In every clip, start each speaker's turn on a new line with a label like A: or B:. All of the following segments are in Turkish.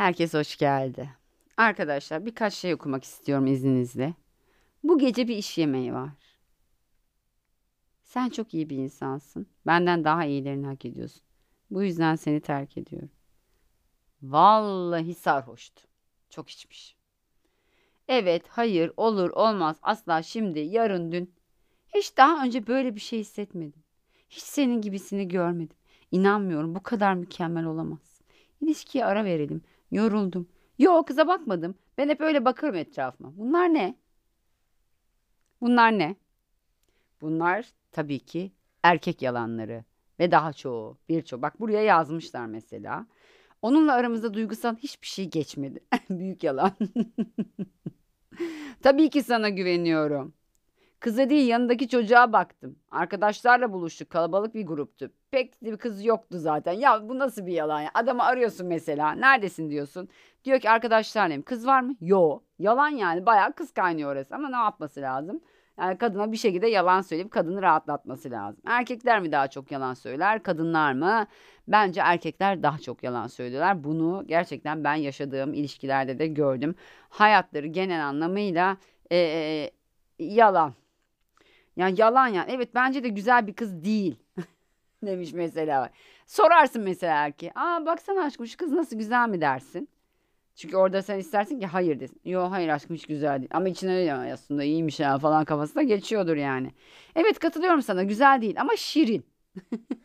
A: Herkes hoş geldi. Arkadaşlar birkaç şey okumak istiyorum izninizle. Bu gece bir iş yemeği var. Sen çok iyi bir insansın. Benden daha iyilerini hak ediyorsun. Bu yüzden seni terk ediyorum. Vallahi sarhoştu. Çok içmiş. Evet, hayır, olur, olmaz, asla şimdi, yarın, dün. Hiç daha önce böyle bir şey hissetmedim. Hiç senin gibisini görmedim. İnanmıyorum, bu kadar mükemmel olamaz. İlişkiye ara verelim. Yoruldum. Yok, kıza bakmadım. Ben hep öyle bakarım etrafıma. Bunlar ne? Bunlar ne? Bunlar tabii ki erkek yalanları ve daha çoğu, birçok. Bak buraya yazmışlar mesela. Onunla aramızda duygusal hiçbir şey geçmedi. Büyük yalan. Tabii ki sana güveniyorum. Kıza değil yanındaki çocuğa baktım. Arkadaşlarla buluştuk. Kalabalık bir gruptu. Pek bir kız yoktu zaten. Ya bu nasıl bir yalan ya? Adamı arıyorsun mesela. Neredesin diyorsun. Diyor ki arkadaşlarlayım. Kız var mı? Yo. Yalan yani. Bayağı kız kaynıyor orası. Ama ne yapması lazım? Yani kadına bir şekilde yalan söyleyip kadını rahatlatması lazım. Erkekler mi daha çok yalan söyler, kadınlar mı? Bence erkekler daha çok yalan söylüyorlar. Bunu gerçekten ben yaşadığım ilişkilerde de gördüm. Hayatları genel anlamıyla e, e, yalan. Yani yalan ya. Evet bence de güzel bir kız değil. demiş mesela. Sorarsın mesela erkeğe. Aa baksana aşkım şu kız nasıl güzel mi dersin? Çünkü orada sen istersin ki hayır desin. Yo hayır aşkım hiç güzel değil. Ama içine öyle aslında iyiymiş ya falan kafasına geçiyordur yani. Evet katılıyorum sana güzel değil ama şirin.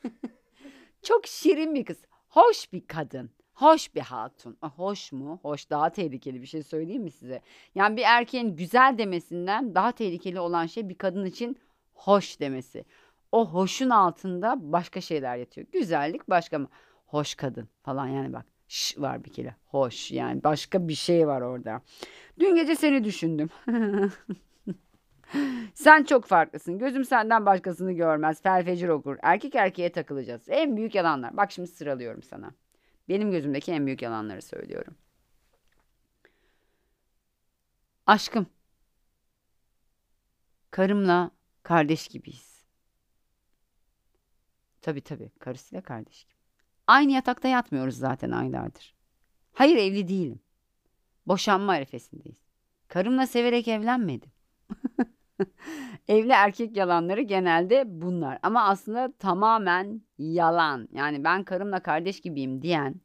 A: Çok şirin bir kız. Hoş bir kadın. Hoş bir hatun. Hoş mu? Hoş daha tehlikeli bir şey söyleyeyim mi size? Yani bir erkeğin güzel demesinden daha tehlikeli olan şey bir kadın için hoş demesi. O hoşun altında başka şeyler yatıyor. Güzellik başka mı? Hoş kadın falan yani bak. Ş var bir kere. Hoş yani başka bir şey var orada. Dün gece seni düşündüm. Sen çok farklısın. Gözüm senden başkasını görmez. Felfecir okur. Erkek erkeğe takılacağız. En büyük yalanlar. Bak şimdi sıralıyorum sana. Benim gözümdeki en büyük yalanları söylüyorum. Aşkım. Karımla kardeş gibiyiz. Tabii tabii karısıyla kardeş gibi. Aynı yatakta yatmıyoruz zaten aylardır. Hayır evli değilim. Boşanma arifesindeyiz. Karımla severek evlenmedim. Evli erkek yalanları genelde bunlar. Ama aslında tamamen yalan. Yani ben karımla kardeş gibiyim diyen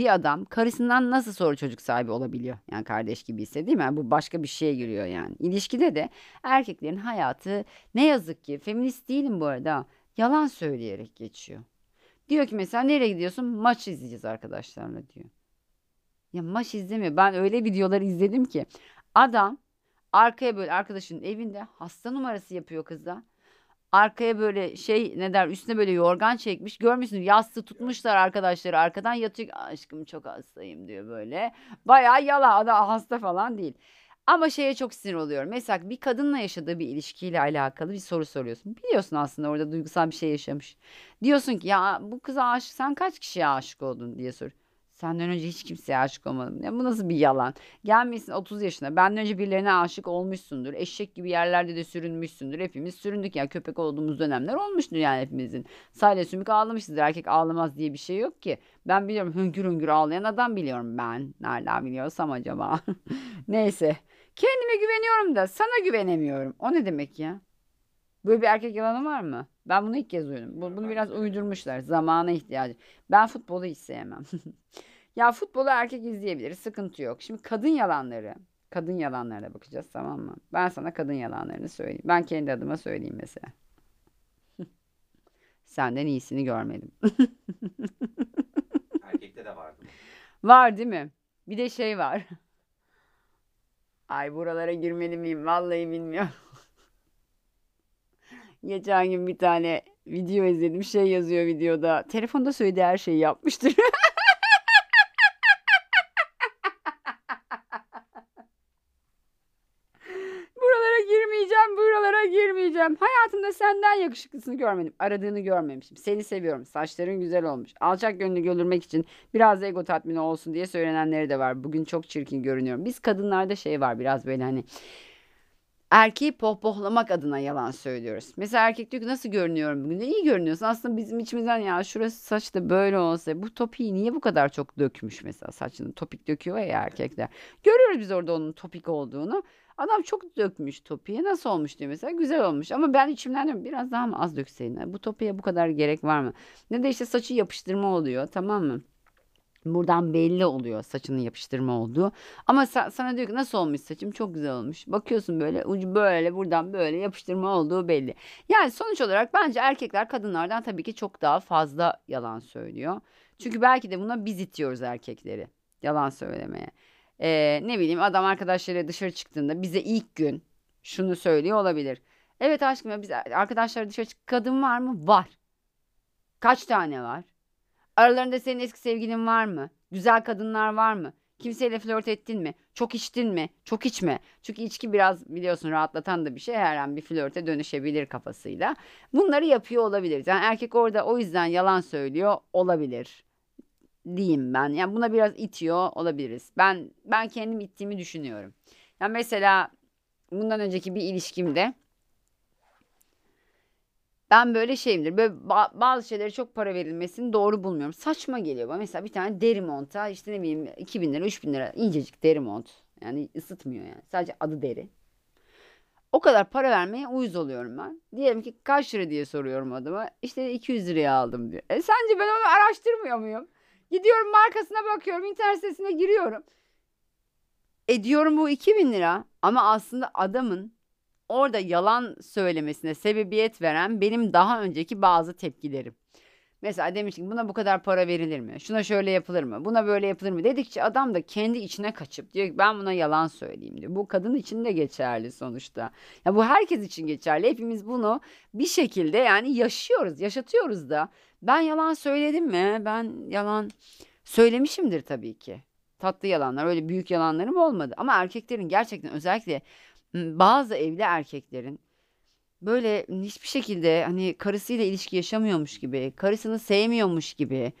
A: bir adam karısından nasıl sonra çocuk sahibi olabiliyor? Yani kardeş gibi ise değil mi? Bu başka bir şeye giriyor yani. İlişkide de erkeklerin hayatı ne yazık ki feminist değilim bu arada. Yalan söyleyerek geçiyor. Diyor ki mesela nereye gidiyorsun? Maç izleyeceğiz arkadaşlarla diyor. Ya maç izlemiyor. Ben öyle videoları izledim ki adam arkaya böyle arkadaşının evinde hasta numarası yapıyor kızla. Arkaya böyle şey ne der üstüne böyle yorgan çekmiş. Görmüşsünüz yastığı tutmuşlar arkadaşları arkadan yatıyor. Aşkım çok hastayım diyor böyle. Bayağı yala adam hasta falan değil. Ama şeye çok sinir oluyorum. Mesela bir kadınla yaşadığı bir ilişkiyle alakalı bir soru soruyorsun. Biliyorsun aslında orada duygusal bir şey yaşamış. Diyorsun ki ya bu kıza aşık sen kaç kişiye aşık oldun diye sor. Senden önce hiç kimseye aşık olmadım. Ya bu nasıl bir yalan? Gelmişsin 30 yaşına. Benden önce birilerine aşık olmuşsundur. Eşek gibi yerlerde de sürünmüşsündür. Hepimiz süründük yani köpek olduğumuz dönemler olmuştur yani hepimizin. Sadece sümük ağlamışızdır. Erkek ağlamaz diye bir şey yok ki. Ben biliyorum hüngür hüngür ağlayan adam biliyorum ben. Nereden biliyorsam acaba? Neyse. Kendime güveniyorum da sana güvenemiyorum. O ne demek ya? Böyle bir erkek yalanı var mı? Ben bunu ilk kez duydum. Bunu biraz uydurmuşlar. Zamana ihtiyacı. Ben futbolu hiç sevmem. ya futbolu erkek izleyebilir. Sıkıntı yok. Şimdi kadın yalanları. Kadın yalanlarına bakacağız tamam mı? Ben sana kadın yalanlarını söyleyeyim. Ben kendi adıma söyleyeyim mesela. Senden iyisini görmedim.
B: Erkekte de vardı.
A: Var değil mi? Bir de şey var. Ay buralara girmeli miyim? Vallahi bilmiyorum. Geçen gün bir tane video izledim. Şey yazıyor videoda. Telefonda söylediği her şeyi yapmıştır. buralara girmeyeceğim, buralara girmeyeceğim. Hayatımda senden yakışıklısını görmedim. Aradığını görmemişim. Seni seviyorum. Saçların güzel olmuş. Alçak gönlü görülmek için biraz ego tatmini olsun diye söylenenleri de var. Bugün çok çirkin görünüyorum. Biz kadınlarda şey var biraz böyle hani erkeği pohpohlamak adına yalan söylüyoruz. Mesela erkek diyor ki nasıl görünüyorum bugün? İyi görünüyorsun. Aslında bizim içimizden ya şurası saç da böyle olsa bu topiği niye bu kadar çok dökmüş mesela saçını topik döküyor ya erkekler. Görüyoruz biz orada onun topik olduğunu. Adam çok dökmüş topiğe nasıl olmuş diyor mesela güzel olmuş ama ben içimden diyorum biraz daha mı az dökseydin bu topiğe bu kadar gerek var mı? Ne de işte saçı yapıştırma oluyor tamam mı? Buradan belli oluyor saçının yapıştırma olduğu. Ama sa- sana diyor ki nasıl olmuş saçım? Çok güzel olmuş. Bakıyorsun böyle ucu böyle buradan böyle yapıştırma olduğu belli. Yani sonuç olarak bence erkekler kadınlardan tabii ki çok daha fazla yalan söylüyor. Çünkü belki de buna biz itiyoruz erkekleri yalan söylemeye. Ee, ne bileyim adam arkadaşlarıyla dışarı çıktığında bize ilk gün şunu söylüyor olabilir. Evet aşkım ya biz arkadaşlar dışarı çık kadın var mı? Var. Kaç tane var? Aralarında senin eski sevgilin var mı? Güzel kadınlar var mı? Kimseyle flört ettin mi? Çok içtin mi? Çok içme. Çünkü içki biraz biliyorsun rahatlatan da bir şey. Her an bir flörte dönüşebilir kafasıyla. Bunları yapıyor olabilir. Yani erkek orada o yüzden yalan söylüyor olabilir. Diyeyim ben. Yani buna biraz itiyor olabiliriz. Ben ben kendim ittiğimi düşünüyorum. Yani mesela bundan önceki bir ilişkimde ben böyle şeyimdir. Böyle ba- bazı şeylere çok para verilmesini doğru bulmuyorum. Saçma geliyor bana. Mesela bir tane deri monta işte ne bileyim 2000 lira 3000 lira incecik deri mont. Yani ısıtmıyor yani. Sadece adı deri. O kadar para vermeye uyuz oluyorum ben. Diyelim ki kaç lira diye soruyorum adama. İşte 200 liraya aldım diyor. E sence ben onu araştırmıyor muyum? Gidiyorum markasına bakıyorum, internet sitesine giriyorum. E diyorum bu 2000 lira ama aslında adamın orada yalan söylemesine sebebiyet veren benim daha önceki bazı tepkilerim. Mesela demiş ki buna bu kadar para verilir mi? Şuna şöyle yapılır mı? Buna böyle yapılır mı? Dedikçe adam da kendi içine kaçıp diyor ki ben buna yalan söyleyeyim diyor. Bu kadın için de geçerli sonuçta. Ya bu herkes için geçerli. Hepimiz bunu bir şekilde yani yaşıyoruz, yaşatıyoruz da. Ben yalan söyledim mi? Ben yalan söylemişimdir tabii ki. Tatlı yalanlar, öyle büyük yalanlarım olmadı. Ama erkeklerin gerçekten özellikle bazı evli erkeklerin böyle hiçbir şekilde hani karısıyla ilişki yaşamıyormuş gibi, karısını sevmiyormuş gibi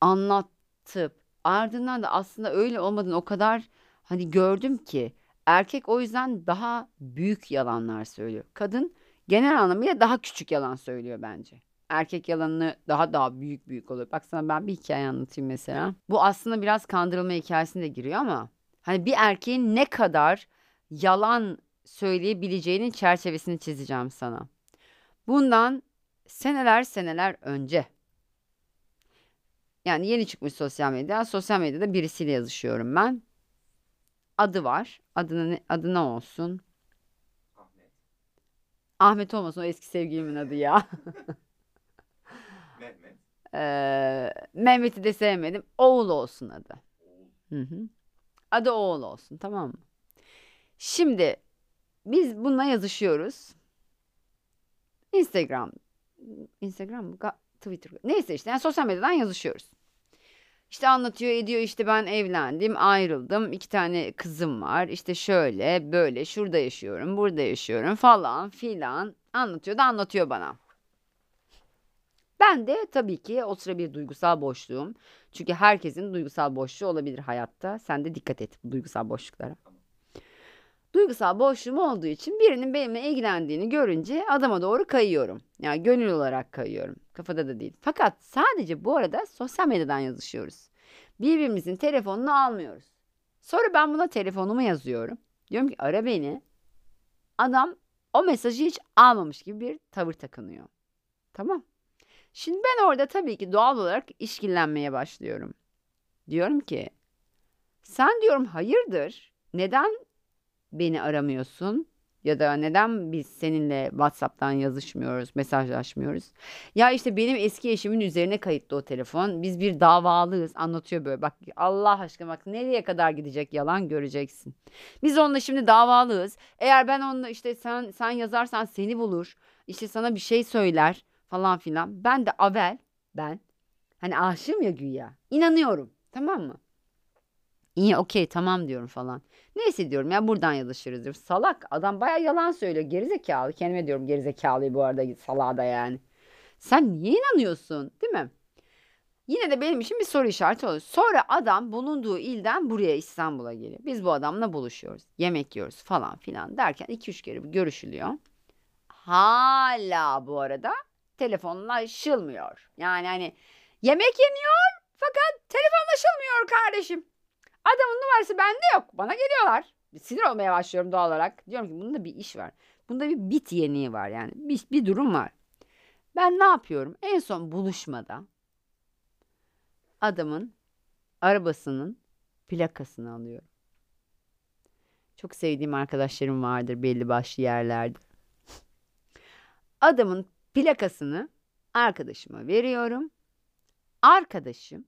A: anlatıp ardından da aslında öyle olmadığını o kadar hani gördüm ki erkek o yüzden daha büyük yalanlar söylüyor. Kadın genel anlamıyla daha küçük yalan söylüyor bence. Erkek yalanını daha daha büyük büyük oluyor. Bak sana ben bir hikaye anlatayım mesela. Bu aslında biraz kandırılma hikayesine de giriyor ama hani bir erkeğin ne kadar yalan söyleyebileceğinin çerçevesini çizeceğim sana. Bundan seneler seneler önce yani yeni çıkmış sosyal medya. Sosyal medyada birisiyle yazışıyorum ben. Adı var. Adını adı ne olsun?
B: Ahmet.
A: Ahmet olmasın o eski sevgilimin adı ya. Ee, Mehmet'i de sevmedim. Oğul olsun adı. Hı hı. Adı oğul olsun tamam mı? Şimdi biz bununla yazışıyoruz. Instagram, Instagram mı? Twitter. Neyse işte yani sosyal medyadan yazışıyoruz. İşte anlatıyor ediyor işte ben evlendim ayrıldım iki tane kızım var işte şöyle böyle şurada yaşıyorum burada yaşıyorum falan filan anlatıyor da anlatıyor bana. Ben de tabii ki o sıra bir duygusal boşluğum. Çünkü herkesin duygusal boşluğu olabilir hayatta. Sen de dikkat et duygusal boşluklara. Duygusal boşluğum olduğu için birinin benimle ilgilendiğini görünce adama doğru kayıyorum. Yani gönül olarak kayıyorum. Kafada da değil. Fakat sadece bu arada sosyal medyadan yazışıyoruz. Birbirimizin telefonunu almıyoruz. Sonra ben buna telefonumu yazıyorum. Diyorum ki ara beni. Adam o mesajı hiç almamış gibi bir tavır takınıyor. Tamam. Şimdi ben orada tabii ki doğal olarak işkillenmeye başlıyorum. Diyorum ki sen diyorum hayırdır? Neden beni aramıyorsun? Ya da neden biz seninle WhatsApp'tan yazışmıyoruz, mesajlaşmıyoruz? Ya işte benim eski eşimin üzerine kayıtlı o telefon. Biz bir davalıyız. Anlatıyor böyle. Bak Allah aşkına bak nereye kadar gidecek yalan göreceksin. Biz onunla şimdi davalıyız. Eğer ben onunla işte sen sen yazarsan seni bulur. İşte sana bir şey söyler falan filan. Ben de Avel ben hani aşığım ya güya. İnanıyorum. Tamam mı? İyi okey tamam diyorum falan. Neyse diyorum ya buradan yazışırız diyorum. Salak adam baya yalan söylüyor. Gerizekalı. Kendime diyorum gerizekalıyı bu arada salağa da yani. Sen niye inanıyorsun değil mi? Yine de benim için bir soru işareti oluyor. Sonra adam bulunduğu ilden buraya İstanbul'a geliyor. Biz bu adamla buluşuyoruz. Yemek yiyoruz falan filan derken 2-3 kere görüşülüyor. Hala bu arada telefonlaşılmıyor. Yani hani yemek yeniyor fakat telefonlaşılmıyor kardeşim. Adamın numarası bende yok. Bana geliyorlar. Sinir olmaya başlıyorum doğal olarak. Diyorum ki bunda bir iş var. Bunda bir bit yeniği var yani. Bir, bir durum var. Ben ne yapıyorum? En son buluşmada adamın arabasının plakasını alıyorum. Çok sevdiğim arkadaşlarım vardır belli başlı yerlerde. Adamın plakasını arkadaşıma veriyorum. Arkadaşım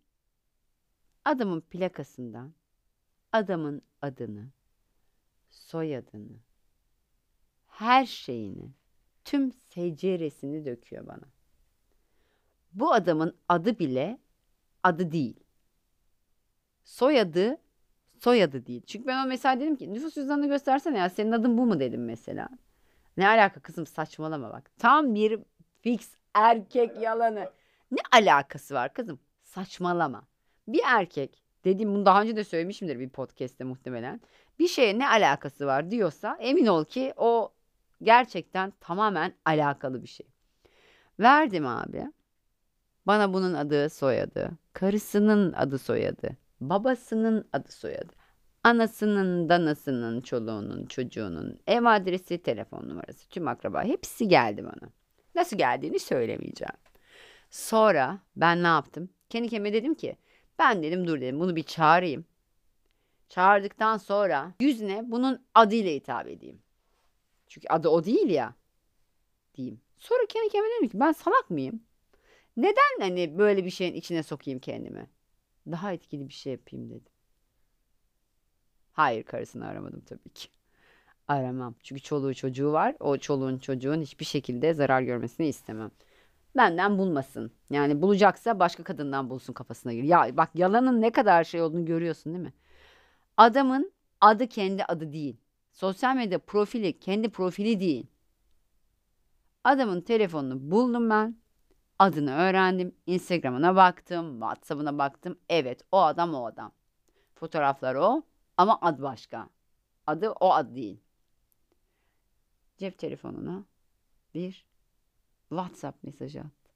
A: adamın plakasından adamın adını, soyadını, her şeyini, tüm seceresini döküyor bana. Bu adamın adı bile adı değil. Soyadı soyadı değil. Çünkü ben o mesela dedim ki nüfus cüzdanını göstersene ya senin adın bu mu dedim mesela. Ne alaka kızım saçmalama bak. Tam bir fix erkek yalanı. Ne alakası var kızım? Saçmalama. Bir erkek dediğim bunu daha önce de söylemişimdir bir podcast'te muhtemelen. Bir şeye ne alakası var diyorsa emin ol ki o gerçekten tamamen alakalı bir şey. Verdim abi. Bana bunun adı soyadı, karısının adı soyadı, babasının adı soyadı, anasının, danasının, çoluğunun, çocuğunun, ev adresi, telefon numarası, tüm akraba hepsi geldi bana. Nasıl geldiğini söylemeyeceğim. Sonra ben ne yaptım? Kendi kendime dedim ki ben dedim dur dedim bunu bir çağırayım. Çağırdıktan sonra yüzüne bunun adıyla hitap edeyim. Çünkü adı o değil ya. Diyeyim. Sonra kendi kendime dedim ki ben salak mıyım? Neden hani böyle bir şeyin içine sokayım kendimi? Daha etkili bir şey yapayım dedim. Hayır karısını aramadım tabii ki. Aramam. Çünkü çoluğu çocuğu var. O çoluğun çocuğun hiçbir şekilde zarar görmesini istemem. Benden bulmasın. Yani bulacaksa başka kadından bulsun kafasına gir. Ya bak yalanın ne kadar şey olduğunu görüyorsun değil mi? Adamın adı kendi adı değil. Sosyal medya profili kendi profili değil. Adamın telefonunu buldum ben. Adını öğrendim. Instagram'ına baktım. WhatsApp'ına baktım. Evet o adam o adam. Fotoğraflar o ama ad başka. Adı o ad değil. Cep telefonuna bir WhatsApp mesajı attı.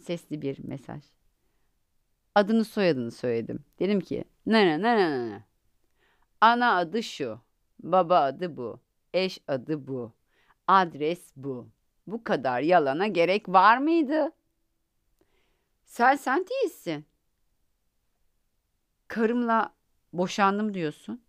A: Sesli bir mesaj. Adını soyadını söyledim. Dedim ki ne ne ne. Ana adı şu. Baba adı bu. Eş adı bu. Adres bu. Bu kadar yalana gerek var mıydı? Sen sen değilsin. Karımla boşandım diyorsun.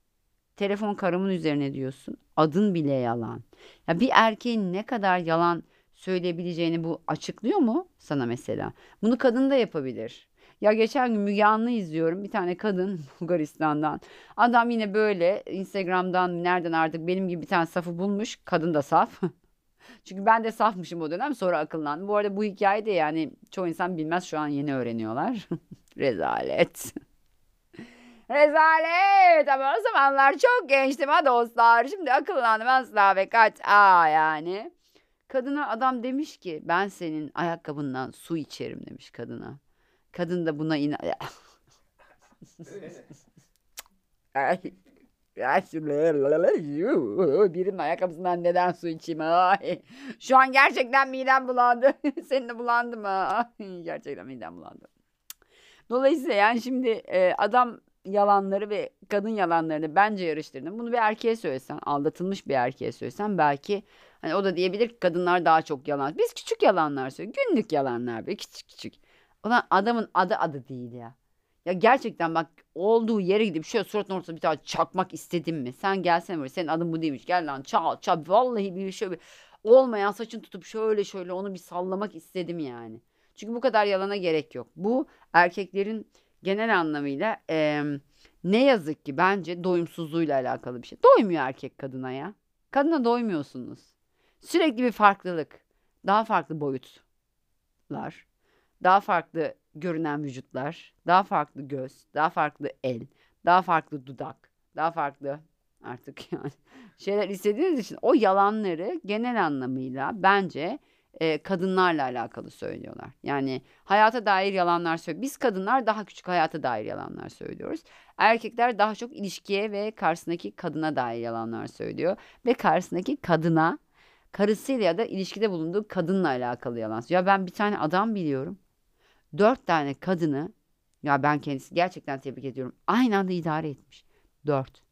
A: Telefon karımın üzerine diyorsun. Adın bile yalan. Ya bir erkeğin ne kadar yalan söyleyebileceğini bu açıklıyor mu sana mesela? Bunu kadın da yapabilir. Ya geçen gün Müge Anlı izliyorum. Bir tane kadın Bulgaristan'dan. Adam yine böyle Instagram'dan nereden artık benim gibi bir tane safı bulmuş. Kadın da saf. Çünkü ben de safmışım o dönem sonra akıllandım. Bu arada bu hikaye de yani çoğu insan bilmez şu an yeni öğreniyorlar. Rezalet. Rezalet ama o zamanlar çok gençtim ha dostlar. Şimdi akıllandım asla ve kaç. Aa yani. Kadına adam demiş ki ben senin ayakkabından su içerim demiş kadına. Kadın da buna inan... Birinin ayakkabısından neden su içeyim? Ay. Şu an gerçekten midem bulandı. Senin de bulandı mı? Gerçekten midem bulandı. Dolayısıyla yani şimdi e, adam yalanları ve kadın yalanlarını bence yarıştırdım. Bunu bir erkeğe söylesen, aldatılmış bir erkeğe söylesen belki hani o da diyebilir ki kadınlar daha çok yalan. Biz küçük yalanlar söylüyoruz. Günlük yalanlar be küçük küçük. Ulan adamın adı adı değil ya. Ya gerçekten bak olduğu yere gidip şöyle suratın ortasına bir tane çakmak istedim mi? Sen gelsene böyle senin adın bu değilmiş. Gel lan çal çal. Vallahi bir şöyle bir olmayan saçını tutup şöyle şöyle onu bir sallamak istedim yani. Çünkü bu kadar yalana gerek yok. Bu erkeklerin genel anlamıyla e, ne yazık ki bence doyumsuzluğuyla alakalı bir şey. Doymuyor erkek kadına ya. Kadına doymuyorsunuz. Sürekli bir farklılık. Daha farklı boyutlar. Daha farklı görünen vücutlar. Daha farklı göz. Daha farklı el. Daha farklı dudak. Daha farklı artık yani şeyler istediğiniz için o yalanları genel anlamıyla bence e, kadınlarla alakalı söylüyorlar. Yani hayata dair yalanlar söylüyor. Biz kadınlar daha küçük hayata dair yalanlar söylüyoruz. Erkekler daha çok ilişkiye ve karşısındaki kadına dair yalanlar söylüyor. Ve karşısındaki kadına karısıyla ya da ilişkide bulunduğu kadınla alakalı yalan. Ya ben bir tane adam biliyorum. Dört tane kadını ya ben kendisi gerçekten tebrik ediyorum. Aynı anda idare etmiş. Dört.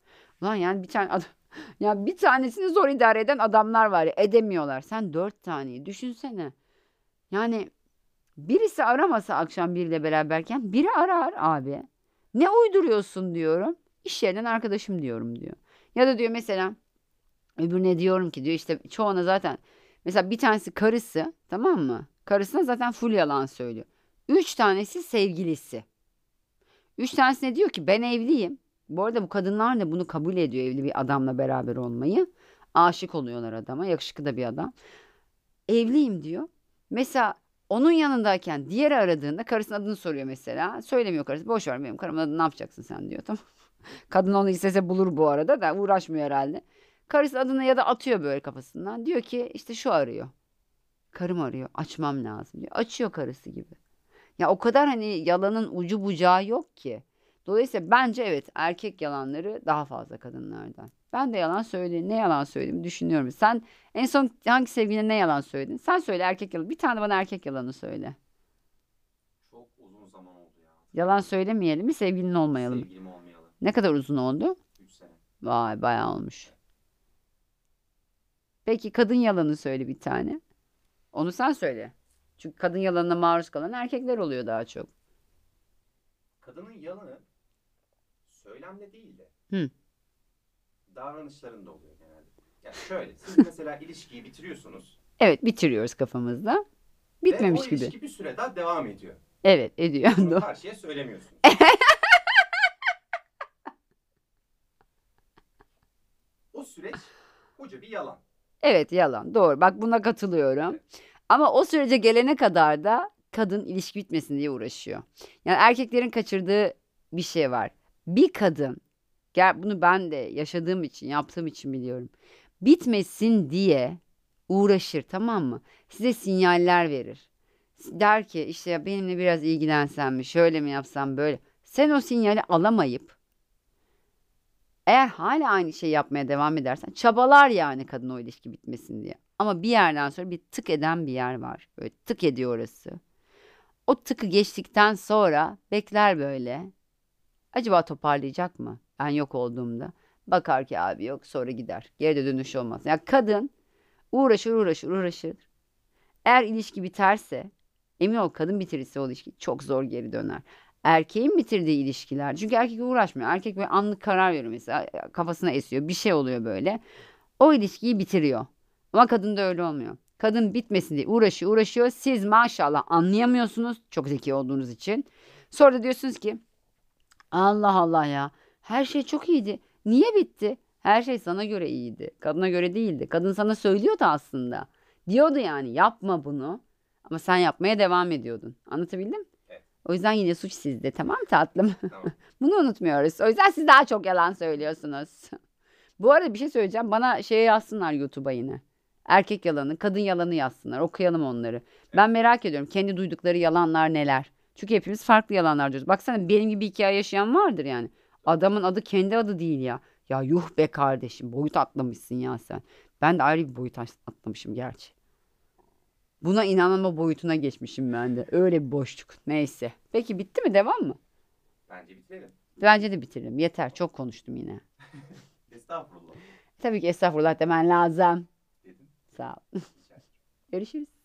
A: Ulan yani bir tane adam ya bir tanesini zor idare eden adamlar var ya edemiyorlar. Sen dört taneyi düşünsene. Yani birisi aramasa akşam biriyle beraberken biri arar abi. Ne uyduruyorsun diyorum. İş yerinden arkadaşım diyorum diyor. Ya da diyor mesela öbürüne diyorum ki diyor işte çoğuna zaten mesela bir tanesi karısı tamam mı? Karısına zaten full yalan söylüyor. Üç tanesi sevgilisi. Üç tanesine diyor ki ben evliyim. Bu arada bu kadınlar da bunu kabul ediyor evli bir adamla beraber olmayı. Aşık oluyorlar adama. Yakışıklı da bir adam. Evliyim diyor. Mesela onun yanındayken diğeri aradığında karısının adını soruyor mesela. Söylemiyor karısı. Boş ver benim karımın adını ne yapacaksın sen diyor. Tamam. Kadın onu istese bulur bu arada da uğraşmıyor herhalde. Karısı adını ya da atıyor böyle kafasından. Diyor ki işte şu arıyor. Karım arıyor. Açmam lazım diyor. Açıyor karısı gibi. Ya o kadar hani yalanın ucu bucağı yok ki. Dolayısıyla bence evet erkek yalanları daha fazla kadınlardan. Ben de yalan söyledim. Ne yalan söyledim düşünüyorum. Sen en son hangi sevgiline ne yalan söyledin? Sen söyle erkek yalanı. Bir tane bana erkek yalanı söyle.
B: Çok uzun zaman oldu ya.
A: Yalan söylemeyelim mi sevgilin olmayalım mı?
B: Sevgilim olmayalı.
A: Ne kadar uzun oldu?
B: 3 sene.
A: Vay bayağı olmuş. Peki kadın yalanı söyle bir tane. Onu sen söyle. Çünkü kadın yalanına maruz kalan erkekler oluyor daha çok.
B: Kadının yalanı söylemde değil de
A: Hı.
B: davranışlarında oluyor genelde. Ya şöyle siz mesela ilişkiyi bitiriyorsunuz
A: Evet bitiriyoruz kafamızda.
B: ve
A: Bitmemiş
B: o
A: gibi.
B: ilişki bir süre daha devam ediyor.
A: Evet ediyor.
B: Bunu karşıya söylemiyorsun. o süreç koca bir yalan.
A: Evet yalan doğru bak buna katılıyorum. Ama o sürece gelene kadar da kadın ilişki bitmesin diye uğraşıyor. Yani erkeklerin kaçırdığı bir şey var. Bir kadın gel bunu ben de yaşadığım için yaptığım için biliyorum. Bitmesin diye uğraşır tamam mı? Size sinyaller verir. Der ki işte ya benimle biraz ilgilensen mi şöyle mi yapsam böyle. Sen o sinyali alamayıp eğer hala aynı şeyi yapmaya devam edersen çabalar yani kadın o ilişki bitmesin diye. Ama bir yerden sonra bir tık eden bir yer var. Böyle tık ediyor orası. O tıkı geçtikten sonra bekler böyle. Acaba toparlayacak mı? Ben yok olduğumda. Bakar ki abi yok sonra gider. Geri de dönüş olmaz. Ya kadın uğraşır uğraşır uğraşır. Eğer ilişki biterse emin ol kadın bitirirse o ilişki çok zor geri döner. Erkeğin bitirdiği ilişkiler çünkü erkek uğraşmıyor. Erkek böyle anlık karar veriyor mesela kafasına esiyor bir şey oluyor böyle. O ilişkiyi bitiriyor. Ama kadın da öyle olmuyor. Kadın bitmesin diye uğraşıyor uğraşıyor. Siz maşallah anlayamıyorsunuz çok zeki olduğunuz için. Sonra da diyorsunuz ki Allah Allah ya her şey çok iyiydi. Niye bitti? Her şey sana göre iyiydi. Kadına göre değildi. Kadın sana söylüyordu aslında. Diyordu yani yapma bunu. Ama sen yapmaya devam ediyordun. Anlatabildim?
B: Evet.
A: O yüzden yine suç sizde tamam mı tatlım?
B: Tamam.
A: Bunu unutmuyoruz. O yüzden siz daha çok yalan söylüyorsunuz. Bu arada bir şey söyleyeceğim. Bana şey yazsınlar YouTube'a yine. Erkek yalanı, kadın yalanı yazsınlar. Okuyalım onları. Ben merak ediyorum kendi duydukları yalanlar neler. Çünkü hepimiz farklı yalanlar diyoruz. Baksana benim gibi hikaye yaşayan vardır yani. Adamın adı kendi adı değil ya. Ya yuh be kardeşim boyut atlamışsın ya sen. Ben de ayrı bir boyut atlamışım gerçi. Buna inanma boyutuna geçmişim ben de. Öyle bir boşluk. Neyse. Peki bitti mi? Devam mı?
B: Bence bitirelim.
A: Bence de bitirelim. Yeter. Çok konuştum yine.
B: Estağfurullah
A: Tabii ki estağfurullah demen lazım.
B: dedim.
A: Sağ ol. Görüşürüz.